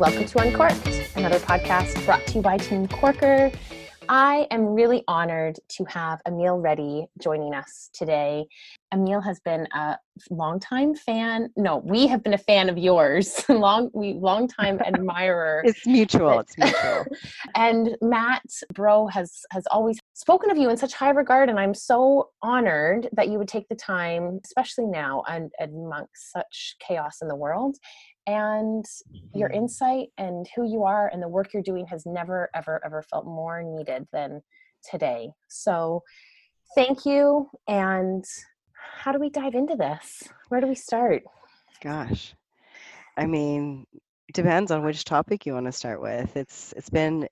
Welcome to Uncorked, another podcast brought to you by Team Corker. I am really honored to have Amil Reddy joining us today. Amil has been a longtime fan. No, we have been a fan of yours. long, we longtime admirer. it's mutual. It's mutual. and Matt Bro has has always spoken of you in such high regard, and I'm so honored that you would take the time, especially now, and amongst such chaos in the world, and your mm-hmm. insight and who you are and the work you're doing has never ever ever felt more needed than today. So thank you and how do we dive into this? Where do we start? Gosh. I mean depends on which topic you want to start with. It's it's been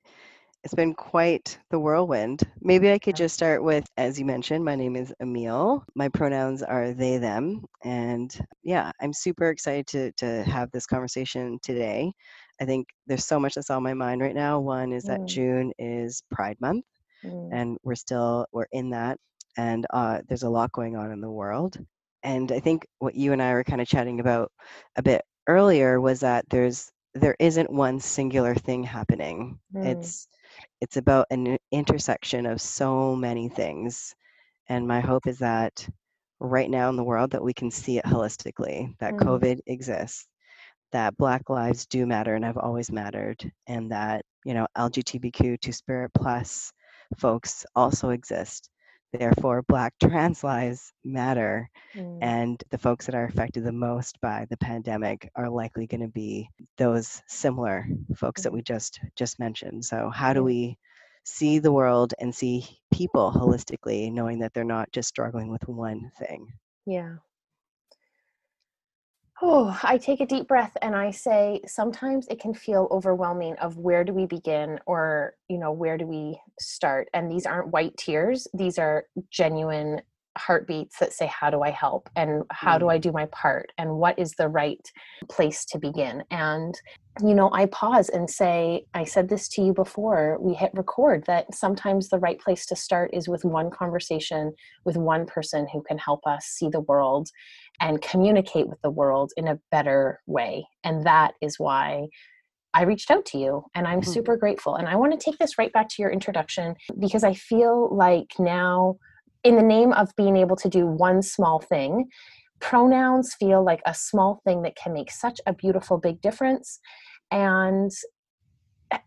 it's been quite the whirlwind. Maybe I could just start with, as you mentioned, my name is Amil. My pronouns are they, them. And yeah, I'm super excited to, to have this conversation today. I think there's so much that's on my mind right now. One is that mm. June is Pride Month, mm. and we're still, we're in that. And uh, there's a lot going on in the world. And I think what you and I were kind of chatting about a bit earlier was that there's there isn't one singular thing happening. Mm. It's it's about an intersection of so many things and my hope is that right now in the world that we can see it holistically that mm. covid exists that black lives do matter and have always mattered and that you know lgbtq two spirit plus folks also exist Therefore, Black trans lives matter. Mm. And the folks that are affected the most by the pandemic are likely going to be those similar folks mm. that we just just mentioned. So how do we see the world and see people holistically, knowing that they're not just struggling with one thing? Yeah. Oh, I take a deep breath and I say sometimes it can feel overwhelming of where do we begin or, you know, where do we start? And these aren't white tears. These are genuine heartbeats that say how do i help and how mm. do i do my part and what is the right place to begin and you know i pause and say i said this to you before we hit record that sometimes the right place to start is with one conversation with one person who can help us see the world and communicate with the world in a better way and that is why I reached out to you and I'm mm-hmm. super grateful. And I want to take this right back to your introduction because I feel like now in the name of being able to do one small thing, pronouns feel like a small thing that can make such a beautiful big difference and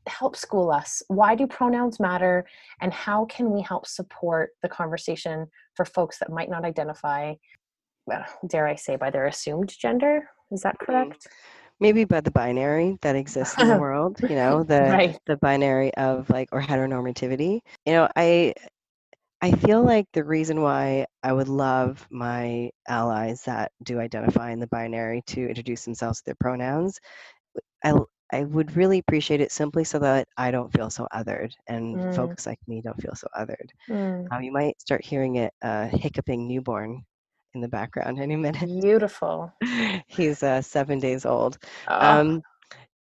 help school us. Why do pronouns matter and how can we help support the conversation for folks that might not identify, well, dare I say, by their assumed gender? Is that mm-hmm. correct? maybe by the binary that exists in the world you know the right. the binary of like or heteronormativity you know i I feel like the reason why I would love my allies that do identify in the binary to introduce themselves with their pronouns, I, I would really appreciate it simply so that I don't feel so othered and mm. folks like me don't feel so othered. Mm. Um, you might start hearing it uh, hiccuping newborn in the background any minute. Beautiful. He's uh, seven days old. Oh. Um,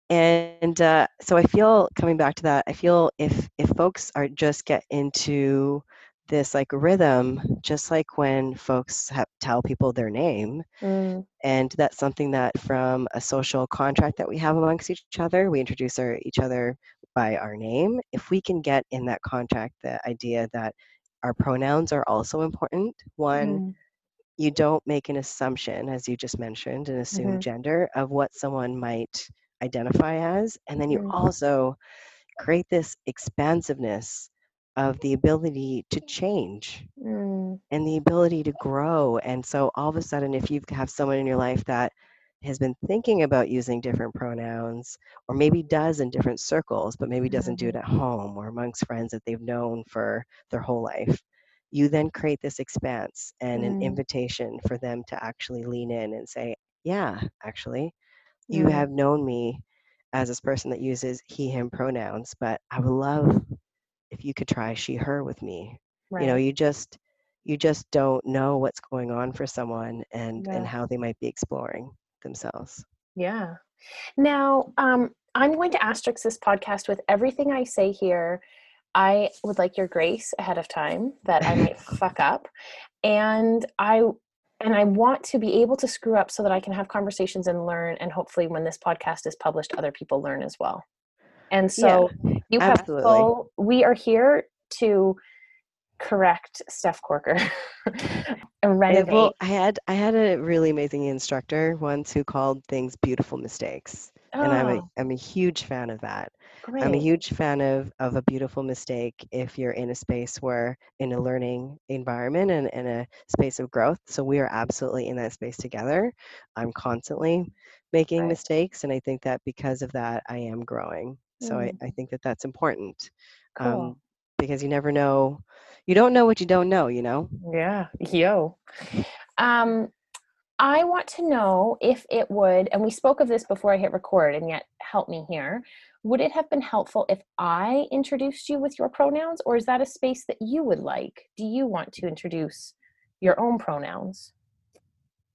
and uh, so I feel coming back to that, I feel if if folks are just get into this like rhythm just like when folks have, tell people their name mm. and that's something that from a social contract that we have amongst each other we introduce our, each other by our name if we can get in that contract the idea that our pronouns are also important one mm. You don't make an assumption as you just mentioned an assumed mm-hmm. gender of what someone might identify as and then you mm. also create this expansiveness of the ability to change mm. and the ability to grow. And so all of a sudden, if you have someone in your life that has been thinking about using different pronouns, or maybe does in different circles, but maybe doesn't do it mm-hmm. at home or amongst friends that they've known for their whole life, you then create this expanse and mm. an invitation for them to actually lean in and say, Yeah, actually, you have known me as this person that uses he, him pronouns, but I would love if you could try she her with me right. you know you just you just don't know what's going on for someone and yeah. and how they might be exploring themselves yeah now um I'm going to asterisk this podcast with everything I say here. I would like your grace ahead of time that I might fuck up. And I and I want to be able to screw up so that I can have conversations and learn and hopefully when this podcast is published other people learn as well. And so yeah, you have absolutely. full we are here to correct Steph Corker and renovate. Well, I had I had a really amazing instructor once who called things beautiful mistakes. Oh. And I'm a, oh. I'm a huge fan of that. Great. I'm a huge fan of, of a beautiful mistake if you're in a space where in a learning environment and in a space of growth. So we are absolutely in that space together. I'm constantly making right. mistakes. And I think that because of that, I am growing. So mm. I, I think that that's important. Cool. Um, because you never know you don't know what you don't know you know yeah yo um i want to know if it would and we spoke of this before i hit record and yet help me here would it have been helpful if i introduced you with your pronouns or is that a space that you would like do you want to introduce your own pronouns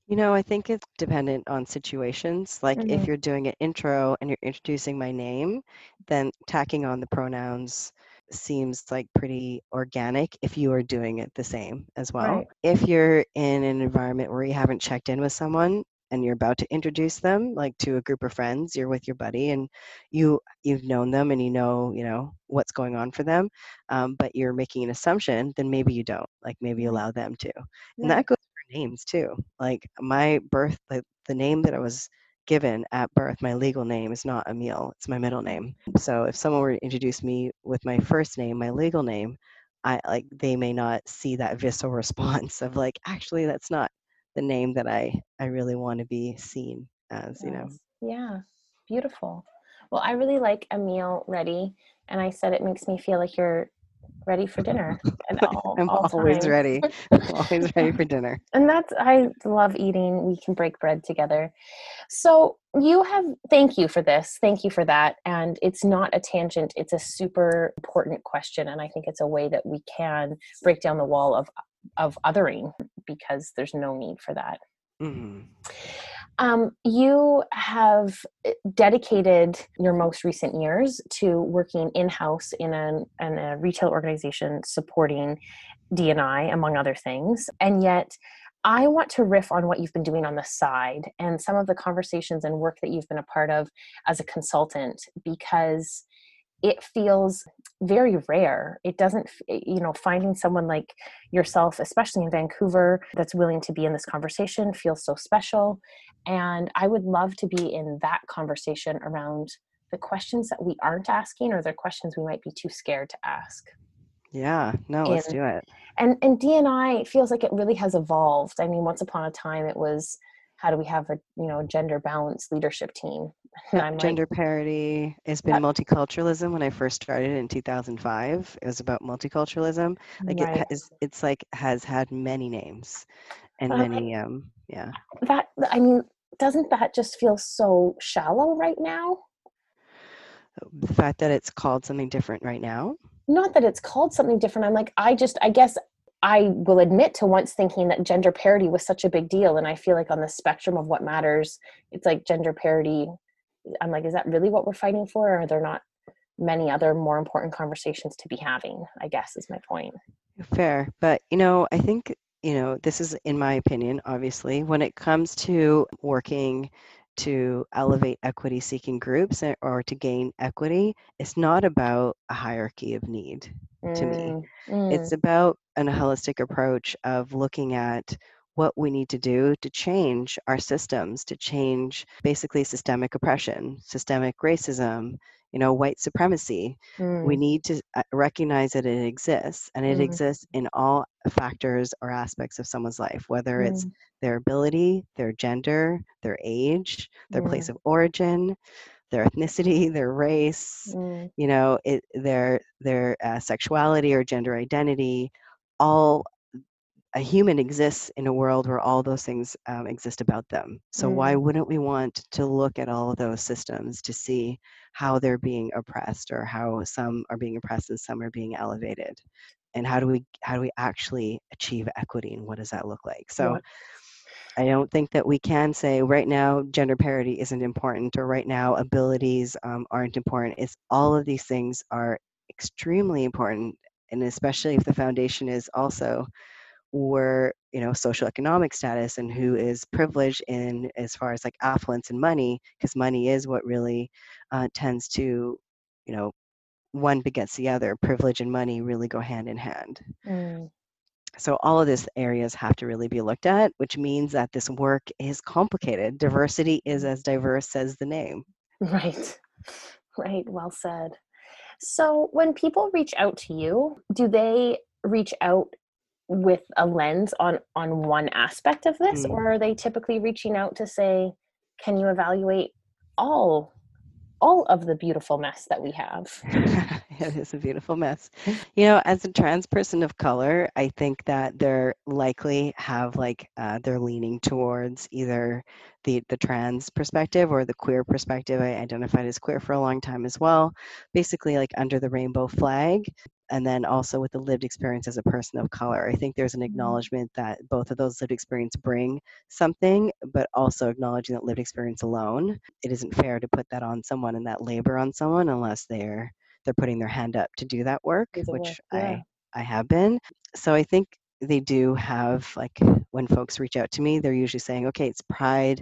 you know, I think it's dependent on situations. Like mm-hmm. if you're doing an intro and you're introducing my name, then tacking on the pronouns seems like pretty organic if you are doing it the same as well. Right. If you're in an environment where you haven't checked in with someone and you're about to introduce them like to a group of friends, you're with your buddy and you you've known them and you know, you know, what's going on for them, um, but you're making an assumption, then maybe you don't. Like maybe allow them to. Yeah. And that goes for names too. Like my birth the, the name that I was given at birth, my legal name is not Amil, it's my middle name. So if someone were to introduce me with my first name, my legal name, I like they may not see that visceral response of like, actually that's not the name that I I really want to be seen as, you know. Yeah. Beautiful. Well, I really like Amil Reddy. And I said it makes me feel like you're ready for dinner. All, I'm always time. ready. always ready for dinner. And that's I love eating. We can break bread together. So you have thank you for this. Thank you for that. And it's not a tangent. It's a super important question. And I think it's a way that we can break down the wall of of othering because there's no need for that. Mm-hmm. Um, you have eh, dedicated your most recent years to working in house in, a retail organization supporting DNI, among other things. And yet, I want to riff on what you've been doing on the side and some of the conversations and work that you've been a part of as a consultant because it feels very rare. It doesn't, eh, you know, finding someone like yourself, especially in Vancouver, that's willing to be in this conversation feels so special. And I would love to be in that conversation around the questions that we aren't asking or the questions we might be too scared to ask. Yeah, no, let's do it. And and DNI feels like it really has evolved. I mean, once upon a time it was how do we have a you know gender balanced leadership team gender like, parity has been multiculturalism when i first started in 2005 it was about multiculturalism like right. it has it's like has had many names and uh, many um yeah that i mean doesn't that just feel so shallow right now the fact that it's called something different right now not that it's called something different i'm like i just i guess I will admit to once thinking that gender parity was such a big deal. And I feel like on the spectrum of what matters, it's like gender parity. I'm like, is that really what we're fighting for? Or are there not many other more important conversations to be having? I guess is my point. Fair. But, you know, I think, you know, this is in my opinion, obviously, when it comes to working to elevate equity seeking groups or to gain equity, it's not about a hierarchy of need to me. Mm, mm. It's about an holistic approach of looking at what we need to do to change our systems, to change basically systemic oppression, systemic racism, you know, white supremacy. Mm. We need to uh, recognize that it exists and it mm. exists in all factors or aspects of someone's life, whether mm. it's their ability, their gender, their age, their place of origin, their ethnicity, their race, mm. you know, it, their their uh, sexuality or gender identity, all a human exists in a world where all those things um, exist about them. So mm. why wouldn't we want to look at all of those systems to see how they're being oppressed or how some are being oppressed and some are being elevated? And how do we how do we actually achieve equity and what does that look like? So I I don't think that we can say right now gender parity isn't important or right now abilities um, aren't important. It's all of these things are extremely important, and especially if the foundation is also where you know social economic status and who is privileged in as far as like affluence and money because money is what really uh, tends to you know one begets the other. Privilege and money really go hand in hand. Mm. so all of these areas have to really be looked at which means that this work is complicated. Diversity is as diverse as the name. Right. Right. Well said. So when people reach out to you do they reach out with a lens on on one aspect of this mm. or are they typically reaching out to say can you evaluate all all of the beautiful mess that we have. it is a beautiful mess. You know, as a trans person of color, I think that they're likely have like uh, they're leaning towards either the the trans perspective or the queer perspective. I identified as queer for a long time as well. Basically, like under the rainbow flag, and then also with the lived experience as a person of color. I think there's an mm-hmm. acknowledgement that both of those lived experience bring something, but also acknowledging that lived experience alone, it isn't fair to put that on someone and that labor on someone unless they're they're putting their hand up to do that work, which work. Yeah. I I have been. So I think they do have like when folks reach out to me they're usually saying okay it's pride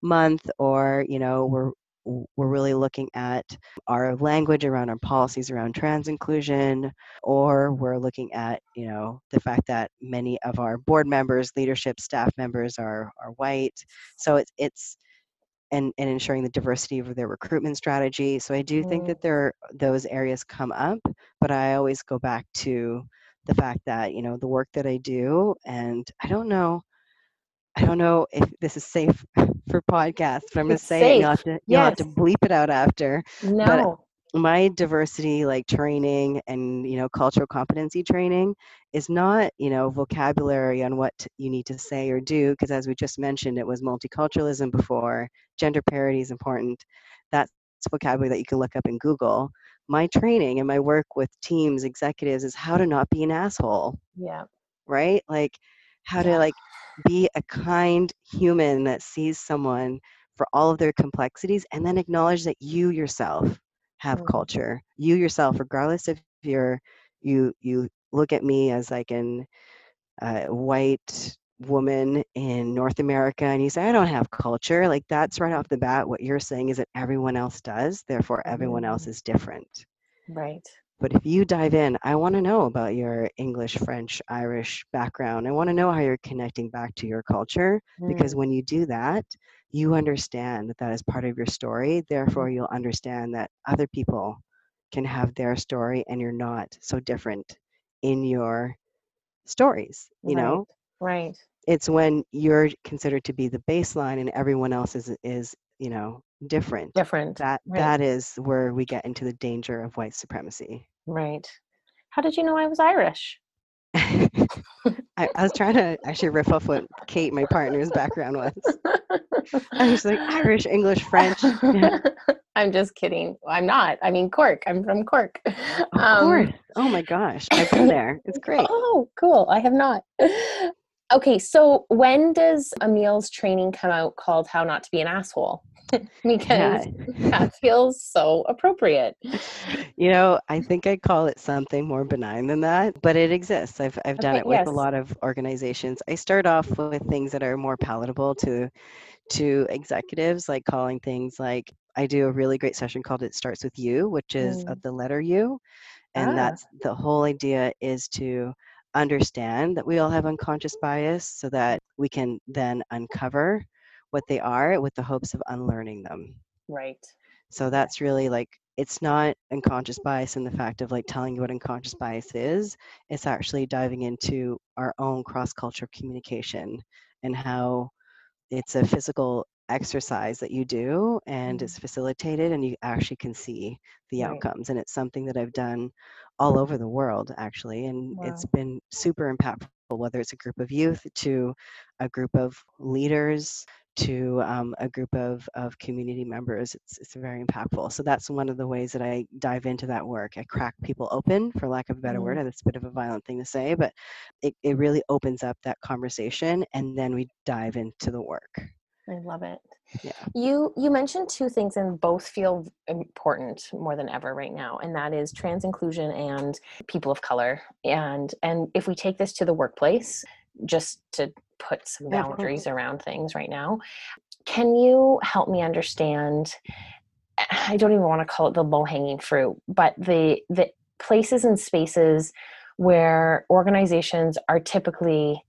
month or you know we're we're really looking at our language around our policies around trans inclusion or we're looking at you know the fact that many of our board members leadership staff members are are white. So it's it's and, and ensuring the diversity of their recruitment strategy. So i do think mm. that there those areas come up but i always go back to the fact that you know the work that i do and i don't know I don't know if this is safe for podcast, but I'm going to say You'll have to, yes. have to bleep it out after. No. But my diversity like training and you know cultural competency training is not you know vocabulary on what you need to say or do because as we just mentioned it was multiculturalism before gender parity is important that's vocabulary that you can look up in google my training and my work with teams executives is how to not be an asshole yeah right like how to like be a kind human that sees someone for all of their complexities and then acknowledge that you yourself have mm-hmm. culture you yourself regardless if you're you you look at me as like an uh, white woman in north america and you say i don't have culture like that's right off the bat what you're saying is that everyone else does therefore everyone else mm. is different right but if you dive in, I want to know about your English, French, Irish background. I want to know how you're connecting back to your culture mm. because when you do that, you understand that that is part of your story. Therefore, you'll understand that other people can have their story and you're not so different in your stories, you right. know? Right. It's when you're considered to be the baseline and everyone else is is, you know, different. Different. That right. that is where we get into the danger of white supremacy. Right. How did you know I was Irish? I, I, was trying to actually riff off what Kate, my partner's background was. I was like Irish, English, French. I'm just kidding. I'm not. I mean Cork. I'm from Cork. Of um, course. Oh my gosh. I've been there. It's great. Oh, cool. I have not. Okay, so when does Amil's training come out called How Not to Be an Asshole? because yeah. that feels so appropriate. You know, I think I call it something more benign than that, but it exists. I've I've done it with yes. a lot of organizations. I start off with things that are more palatable to to executives, like calling things like I do a really great session called It Starts With You, which is mm. of the letter U. And ah. that's the whole idea is to understand that we all have unconscious bias so that we can then uncover what they are with the hopes of unlearning them. Right. So that's really like it's not unconscious bias in the fact of like telling you what unconscious bias is. It's actually diving into our own cross cultural communication and how it's a physical exercise that you do and mm-hmm. it's facilitated and you actually can see the right. outcomes and it's something that I've done all over the world actually and wow. it's been super impactful whether it's a group of youth to a group of leaders to um, a group of, of community members, it's, it's very impactful. So that's one of the ways that I dive into that work. I crack people open, for lack of a better mm-hmm. word, and it's a bit of a violent thing to say, but it, it really opens up that conversation and then we dive into the work. I love it. Yeah. You you mentioned two things and both feel important more than ever right now and that is trans inclusion and people of color. And and if we take this to the workplace just to put some boundaries mm-hmm. around things right now. Can you help me understand? I don't even want to call it the low hanging fruit, but the the places and spaces where organizations are typically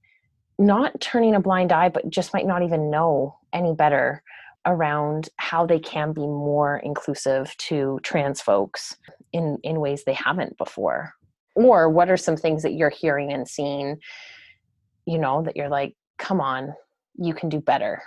not turning a blind eye, but just might not even know any better around how they can be more inclusive to trans folks in in ways they haven't before or what are some things that you're hearing and seeing you know that you're like come on, you can do better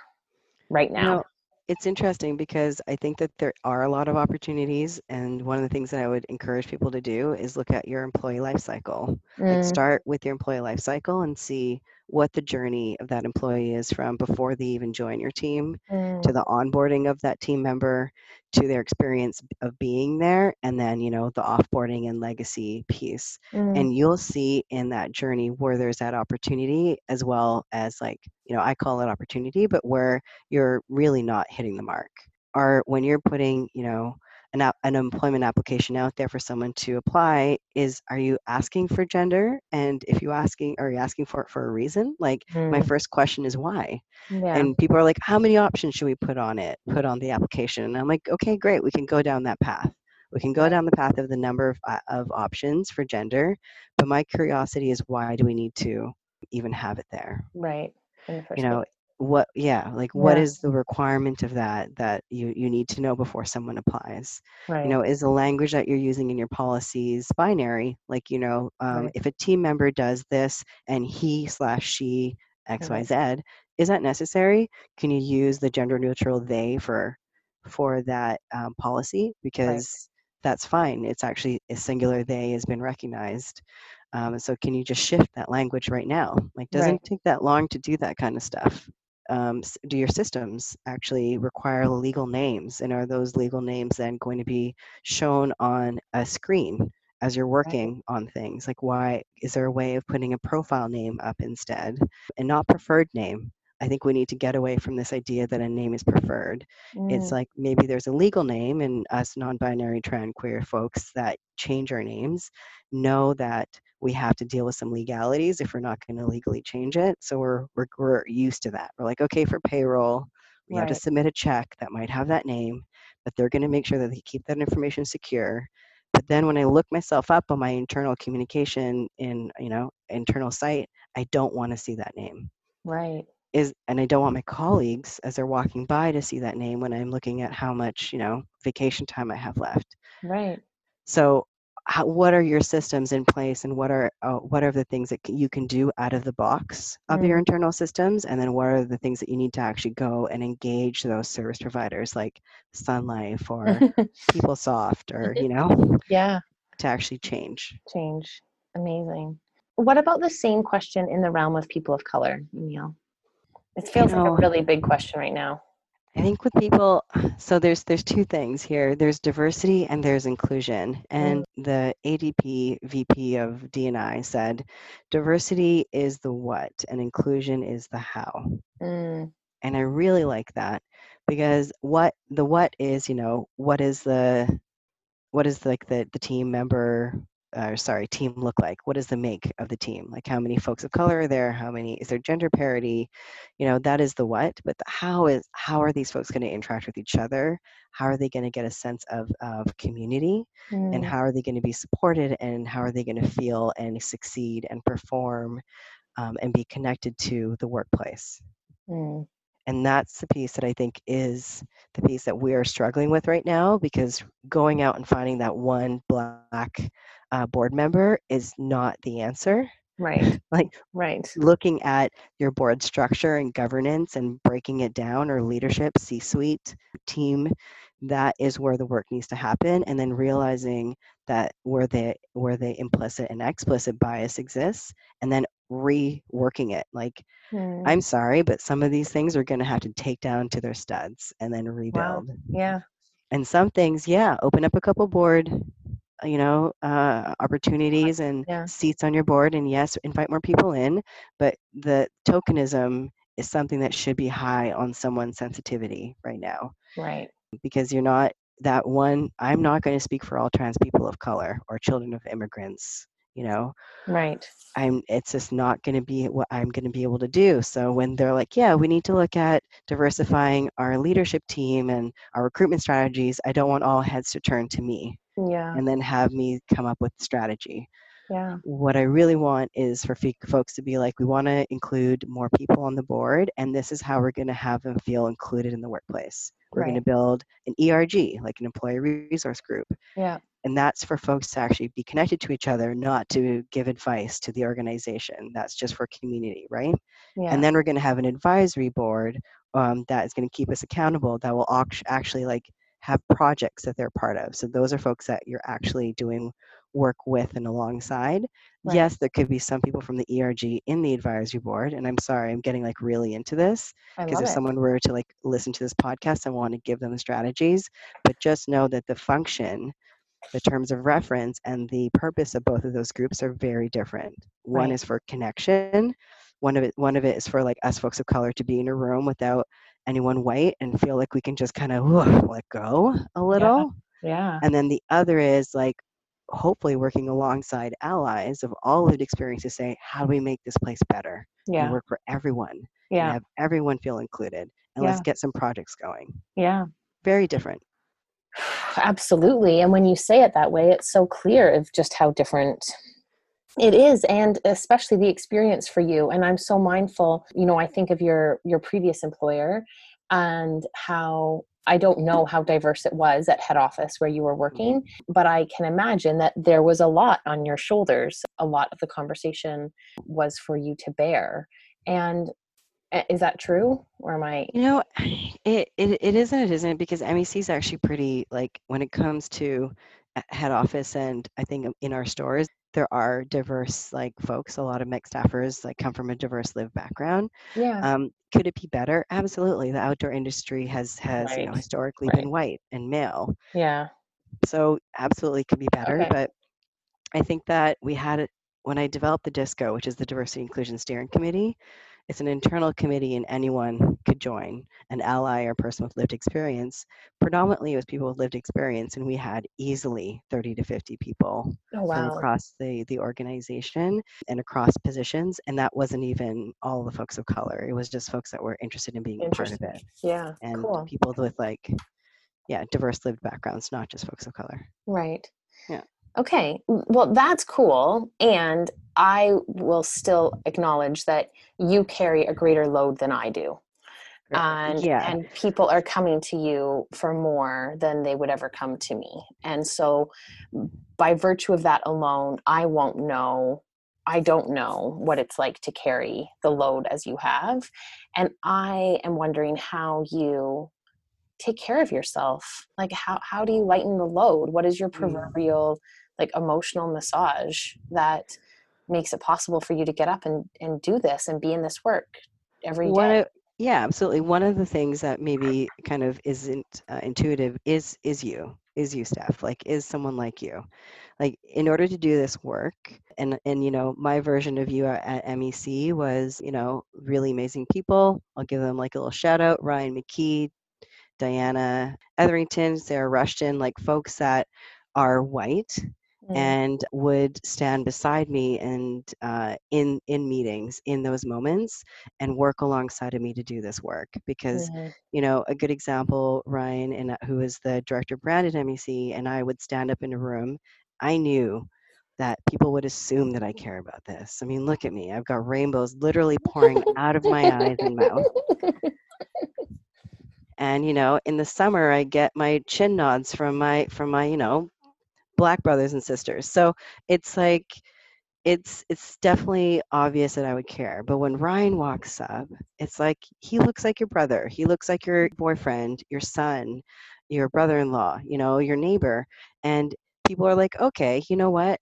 right now. Know, it's interesting because I think that there are a lot of opportunities, and one of the things that I would encourage people to do is look at your employee life cycle. Mm. Like start with your employee life cycle and see what the journey of that employee is from before they even join your team mm. to the onboarding of that team member to their experience of being there and then you know the offboarding and legacy piece mm. and you'll see in that journey where there's that opportunity as well as like you know i call it opportunity but where you're really not hitting the mark or when you're putting you know an, an employment application out there for someone to apply is are you asking for gender? And if you asking are you asking for it for a reason? Like mm. my first question is why? Yeah. and people are like how many options should we put on it put on the application? And i'm like okay great we can go down that path. We can go down the path of the number of, uh, of options for gender but my curiosity is why do we need to even have it there? Right you know what yeah like yeah. what is the requirement of that that you you need to know before someone applies? Right. you know is the language that you're using in your policies binary? Like you know um, right. if a team member does this and he slash she xyz right. is that necessary? Can you use the gender neutral they for for that um, policy? Because that's fine. It's actually a singular they has been recognized. Um, so can you just shift that language right now? Like doesn't take that long to do that kind of stuff um, do your systems actually require legal names and are those legal names then going to be shown on a screen as you're working right. on things like why is there a way of putting a profile name up instead and not preferred name I think we need to get away from this idea that a name is preferred. Mm. It's like maybe there's a legal name, and us non binary trans queer folks that change our names know that we have to deal with some legalities if we're not going to legally change it. So we're, we're, we're used to that. We're like, okay, for payroll, we right. have to submit a check that might have that name, but they're going to make sure that they keep that information secure. But then when I look myself up on my internal communication in, you know, internal site, I don't want to see that name. Right. Is and I don't want my colleagues as they're walking by to see that name when I'm looking at how much, you know, vacation time I have left. Right. So how, what are your systems in place and what are uh, what are the things that you can do out of the box of mm. your internal systems? And then what are the things that you need to actually go and engage those service providers like sun life or peoplesoft or you know yeah. to actually change? Change. Amazing. What about the same question in the realm of people of color neil? It feels you know, like a really big question right now I think with people, so there's there's two things here. There's diversity and there's inclusion. And mm. the ADP VP of DNI said, diversity is the what, and inclusion is the how. Mm. And I really like that because what the what is, you know, what is the what is like the the team member uh, sorry, team look like? What is the make of the team? Like how many folks of color are there? How many is there gender parity? You know, that is the what, but the how is how are these folks going to interact with each other? How are they going to get a sense of, of community? Mm. And how are they going to be supported? And how are they going to feel and succeed and perform um, and be connected to the workplace? Mm. And that's the piece that I think is the piece that we are struggling with right now because going out and finding that one black uh, board member is not the answer. Right. like right. Looking at your board structure and governance and breaking it down or leadership, C-suite, team, that is where the work needs to happen and then realizing that where the where the implicit and explicit bias exists and then reworking it. Like, Hmm. I'm sorry, but some of these things are going to have to take down to their studs and then rebuild. Yeah. And some things, yeah, open up a couple board, you know, uh, opportunities and Yeah. seats on your board. And yes, invite more people in. But the tokenism is something that should be high on someone's sensitivity right now Right. because you're not that one. I'm not going to speak for all trans people of color or children of immigrants. You know, Right. I'm it's just not going to be what I'm going to be able to do. So when they're like, yeah, we need to look at diversifying our leadership team and our recruitment strategies, I don't want all heads to turn to me Yeah. and then have me come up with strategy. Yeah. What I really want is for fe- folks to be like, we want to include more people on the board, and this is how we're going to have them feel included in the workplace. We're going to build an ERG, like an employee resource group, Yeah. and that's for folks to actually be connected to each other, not to give advice to the organization. That's just for community, right? Yeah. And then we're going to have an advisory board um, that is going to keep us accountable. That will act- actually like have projects that they're part of. So those are folks that you're actually doing work with and alongside. Right. Yes, there could be some people from the ERG in the advisory board, and I'm sorry, I'm getting like really into this because if it. someone were to like listen to this podcast, I want to give them the strategies, but just know that the function, the terms of reference, and the purpose of both of those groups are very different. One Right. is for connection. One of it, one of it is for like us folks of color to be in a room without anyone white and feel like we can just kind of let go a little. Yeah. And then the other is like hopefully working alongside allies of all lived experience to say, how do we make this place better Yeah. and Yeah. work for everyone and Yeah. have everyone feel included? And Yeah. let's get some projects going. Yeah. Very different. Absolutely. And when you say it that way, it's so clear of just how different it is and especially the experience for you and i'm so mindful you know i think of your your previous employer and how i don't know how diverse it was at head office where you were working but i can imagine that there was a lot on your shoulders. A lot of the conversation was for you to bear and uh, is that true or am i You know, it, it, it isn't, it isn't because MEC is actually pretty like when it comes to uh, head office and I think in our stores, there are diverse like folks. A lot of MEC staffers like come from a diverse live background. yeah Um, could it be better? Absolutely. The outdoor industry has has you know historically Right. been white and male, yeah so absolutely could be better. Okay. But I think that we had it when I developed the DISCO, which is the Diversity Inclusion Steering Committee. It's an internal committee, and anyone could join, an ally or person with lived experience. Predominantly, it was people with lived experience, and we had easily 30 to 50 people oh from wow across the the organization and across positions. And that wasn't even all the folks of color. It was just folks that were interested in being a part of it, yeah and cool people with like, yeah, diverse lived backgrounds, not just folks of color. Right. Yeah. Okay. Well, that's cool. And I will still acknowledge that you carry a greater load than I do. And, yeah. and people are coming to you for more than they would ever come to me. And so, by virtue of that alone, I won't know. I don't know what it's like to carry the load as you have. And I am wondering how you take care of yourself like how how do you lighten the load what is your Mm. proverbial like emotional massage that makes it possible for you to get up and and do this and be in this work every One day of, yeah, absolutely. One of the things that maybe kind of isn't uh, intuitive is is you, is you, Steph. Like, is someone like you? Like, in order to do this work, and and you know, my version of you at, at MEC was, you know, really amazing people. I'll give them like a little shout out: Ryan McKee, Diana Etherington, Sarah Rushton, like folks that are white Mm, and would stand beside me and uh, in in meetings in those moments and work alongside of me to do this work. Because mhm, you know a good example ryan and uh, who is the director of brand at mec and i would stand up in a room i knew that people would assume that i care about this. I mean look at me i've got rainbows literally pouring out of my eyes and mouth. And you know in the summer i get my chin nods from my from my you know black brothers and sisters so it's like it's it's definitely obvious that i would care but when ryan walks up it's like he looks like your brother he looks like your boyfriend your son your brother-in-law you know your neighbor and people are like okay you know what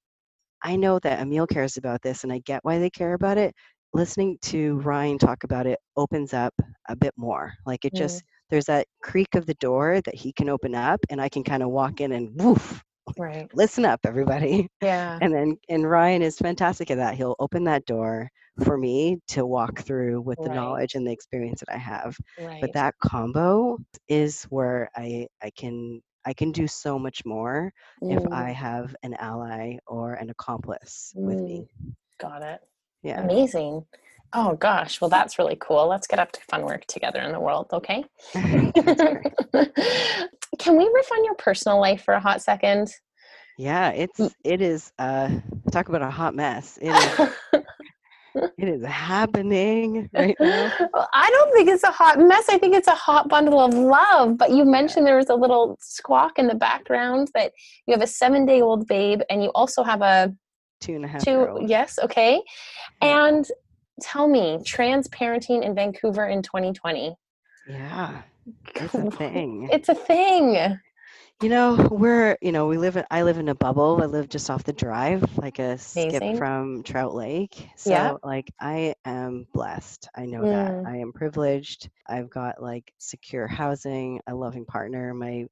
I know that Amil cares about this and I get why they care about it. Listening to Ryan talk about it opens up a bit more. Like it just, mm. there's that creak of the door that he can open up and I can kind of walk in and woof, right. Listen up everybody. Yeah. And then and ryan is fantastic at that. He'll open that door for me to walk through with the right. knowledge and the experience that i have. Right. but that combo is where i i can i can do so much more mm. if i have an ally or an accomplice mm. with me. Got it. Yeah. Amazing Oh gosh, well that's really cool. Let's get up to fun work together in the world, okay? Can we riff on your personal life for a hot second? Yeah, it's mm. it is uh talk about a hot mess. It is it is happening right now. Well, I don't think it's a hot mess. I think it's a hot bundle of love. But you mentioned there was a little squawk in the background that you have a seven day old babe and you also have a two and a half two yes okay and tell me trans parenting in vancouver in 2020 yeah it's a thing it's a thing you know, we're, you know, we live in, I live in a bubble. I live just off the drive, like a Amazing. skip from Trout Lake. So, yeah. like, I am blessed. I know mm. that. I am privileged. I've got like secure housing, a loving partner. My,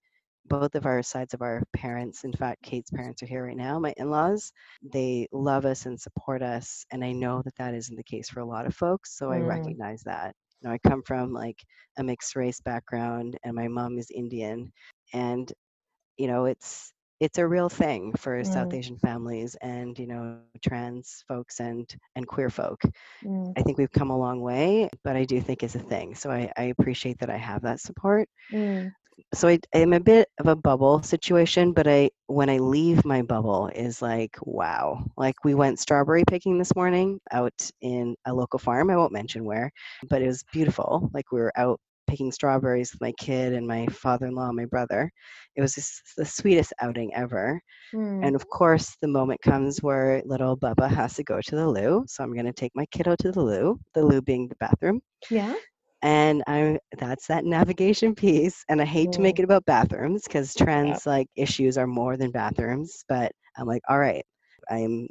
both of our sides of our parents, in fact, Kate's parents are here right now, my in laws. They love us and support us. And I know that that isn't the case for a lot of folks. So, mm. I recognize that. You know, I come from like a mixed race background, and my mom is Indian. And you know it's it's a real thing for mm. South Asian families and you know trans folks and and queer folk. Mm. I think we've come a long way, but I do think it's a thing. So I, I appreciate that I have that support. Mm. So I, I'm a bit of a bubble situation, but I when I leave my bubble is like wow. Like we went strawberry picking this morning out in a local farm. I won't mention where, but it was beautiful. Like we were out picking strawberries with my kid and my father-in-law and my brother it was just the sweetest outing ever mm. and of course the moment comes where little bubba has to go to the loo so i'm going to take my kiddo to the loo the loo being the bathroom yeah and i that's that navigation piece and i hate mm. to make it about bathrooms because trans like issues are more than bathrooms but i'm like all right i'm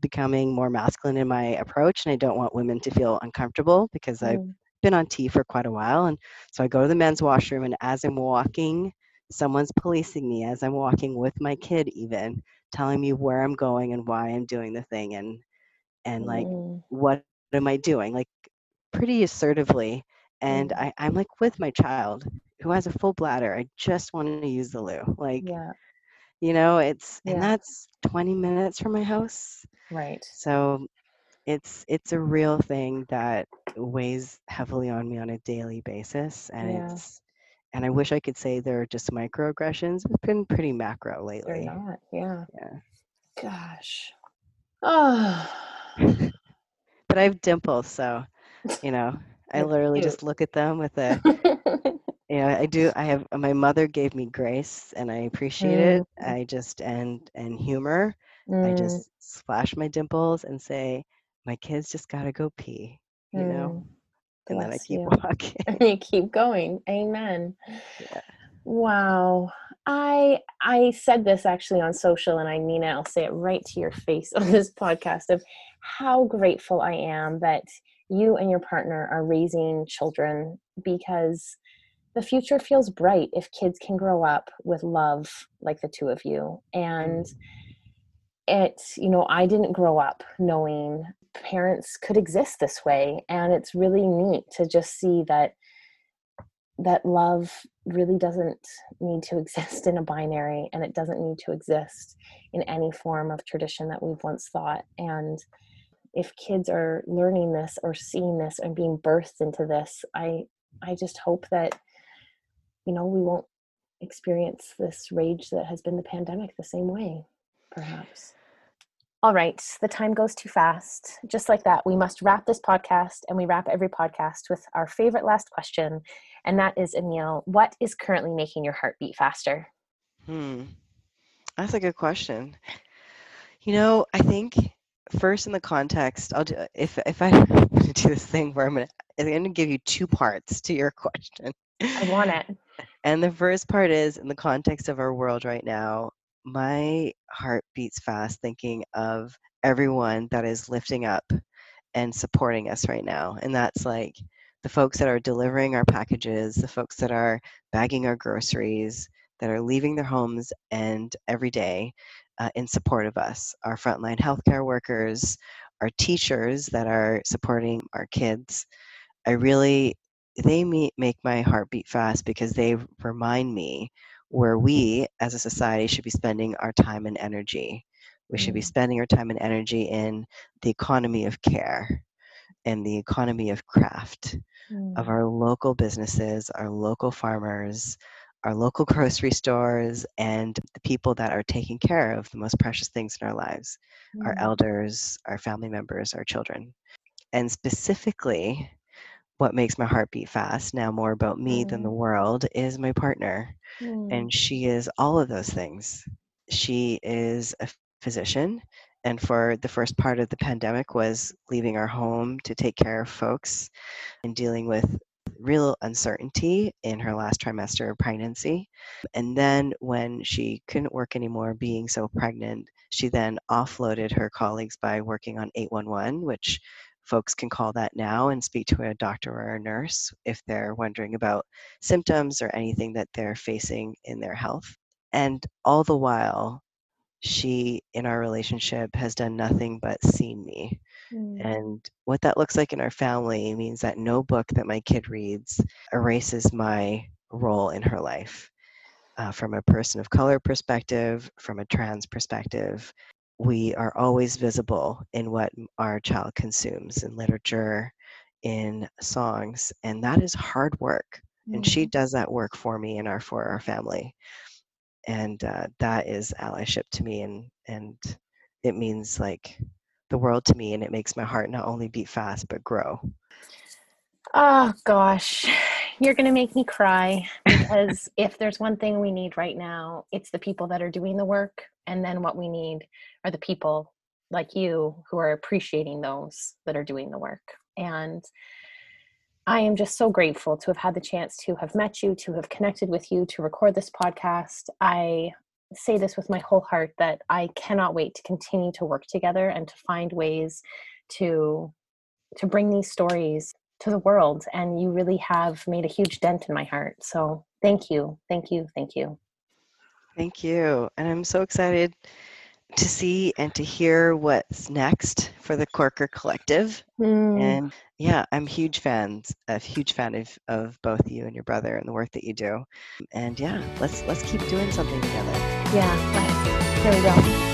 becoming more masculine in my approach and i don't want women to feel uncomfortable because mm. i've been on T for quite a while. And so I go to the men's washroom, and as I'm walking, someone's policing me as I'm walking with my kid, even telling me where I'm going and why I'm doing the thing and and like mm. what am I doing? Like pretty assertively. And mm. I, I'm like with my child who has a full bladder. I just want to use the loo. Like yeah. you know, it's yeah. and that's 20 minutes from my house. Right. So it's it's a real thing that weighs heavily on me on a daily basis and yeah. it's and I wish I could say they're just microaggressions. It's been pretty macro lately. They're not, yeah. Yeah. Gosh. Oh. but I have dimples, so you know, I literally cute. just look at them with a you know, I do I have my mother gave me grace and I appreciate mm. it. I just and and humor. Mm. I just splash my dimples and say, my kids just gotta go pee, you mm. know? And then I keep you. walking. And you keep going. Amen. Yeah. Wow. I I said this actually on social and I mean it, I'll say it right to your face on this podcast of how grateful I am that you and your partner are raising children because the future feels bright if kids can grow up with love like the two of you. And mm. it's, you know, I didn't grow up knowing parents could exist this way and it's really neat to just see that that love really doesn't need to exist in a binary and it doesn't need to exist in any form of tradition that we've once thought and if kids are learning this or seeing this and being birthed into this i i just hope that you know we won't experience this rage that has been the pandemic the same way perhaps all right, the time goes too fast. Just like that, we must wrap this podcast and we wrap every podcast with our favorite last question. And that is Amil, what is currently making your heart beat faster? Hmm. That's a good question. You know, I think first in the context, I'll do if if I do this thing where I'm gonna I'm gonna give you two parts to your question. I want it. And the first part is in the context of our world right now, my heart beats fast thinking of everyone that is lifting up and supporting us right now. And that's like the folks that are delivering our packages, the folks that are bagging our groceries, that are leaving their homes and every day uh, in support of us, our frontline healthcare workers, our teachers that are supporting our kids. I really, they make my heart beat fast because they remind me where we as a society should be spending our time and energy. We should be mm. spending our time and energy in the economy of care and the economy of craft mm. of our local businesses, our local farmers, our local grocery stores, and the people that are taking care of the most precious things in our lives mm. our elders, our family members, our children. And specifically, what makes my heart beat fast now more about me mm. than the mm. world is my partner. Mm. And she is all of those things. She is a physician and for the first part of the pandemic was leaving our home to take care of folks and dealing with real uncertainty in her last trimester of pregnancy. And then when she couldn't work anymore, being so pregnant, she then offloaded her colleagues by working on 811, which folks can call that now and speak to a doctor or a nurse if they're wondering about symptoms or anything that they're facing in their health. And all the while, she in our relationship has done nothing but seen me. Mm. And what that looks like in our family means that no book that my kid reads erases my role in her life. Uh, from a person of color perspective, from a trans perspective, we are always visible in what our child consumes in literature, in songs, and that is hard work. Mm. And she mm-hmm. does that work for me and our for our family and uh, that is allyship to me and and it means like the world to me and it makes my heart not only beat fast but grow. Oh gosh. You're going to make me cry because if there's one thing we need right now it's the people that are doing the work and then what we need are the people like you who are appreciating those that are doing the work. And I am just so grateful to have had the chance to have met you, to have connected with you, to record this podcast. I say this with my whole heart that I cannot wait to continue to work together and to find ways to to bring these stories to the world and you really have made a huge dent in my heart. So, thank you. Thank you. Thank you. Thank you. And I'm so excited to see and to hear what's next for the Corker Collective. Mm. And yeah, I'm huge fans, a huge fan of, of both you and your brother and the work that you do. And yeah, let's let's keep doing something together. Yeah, here we go.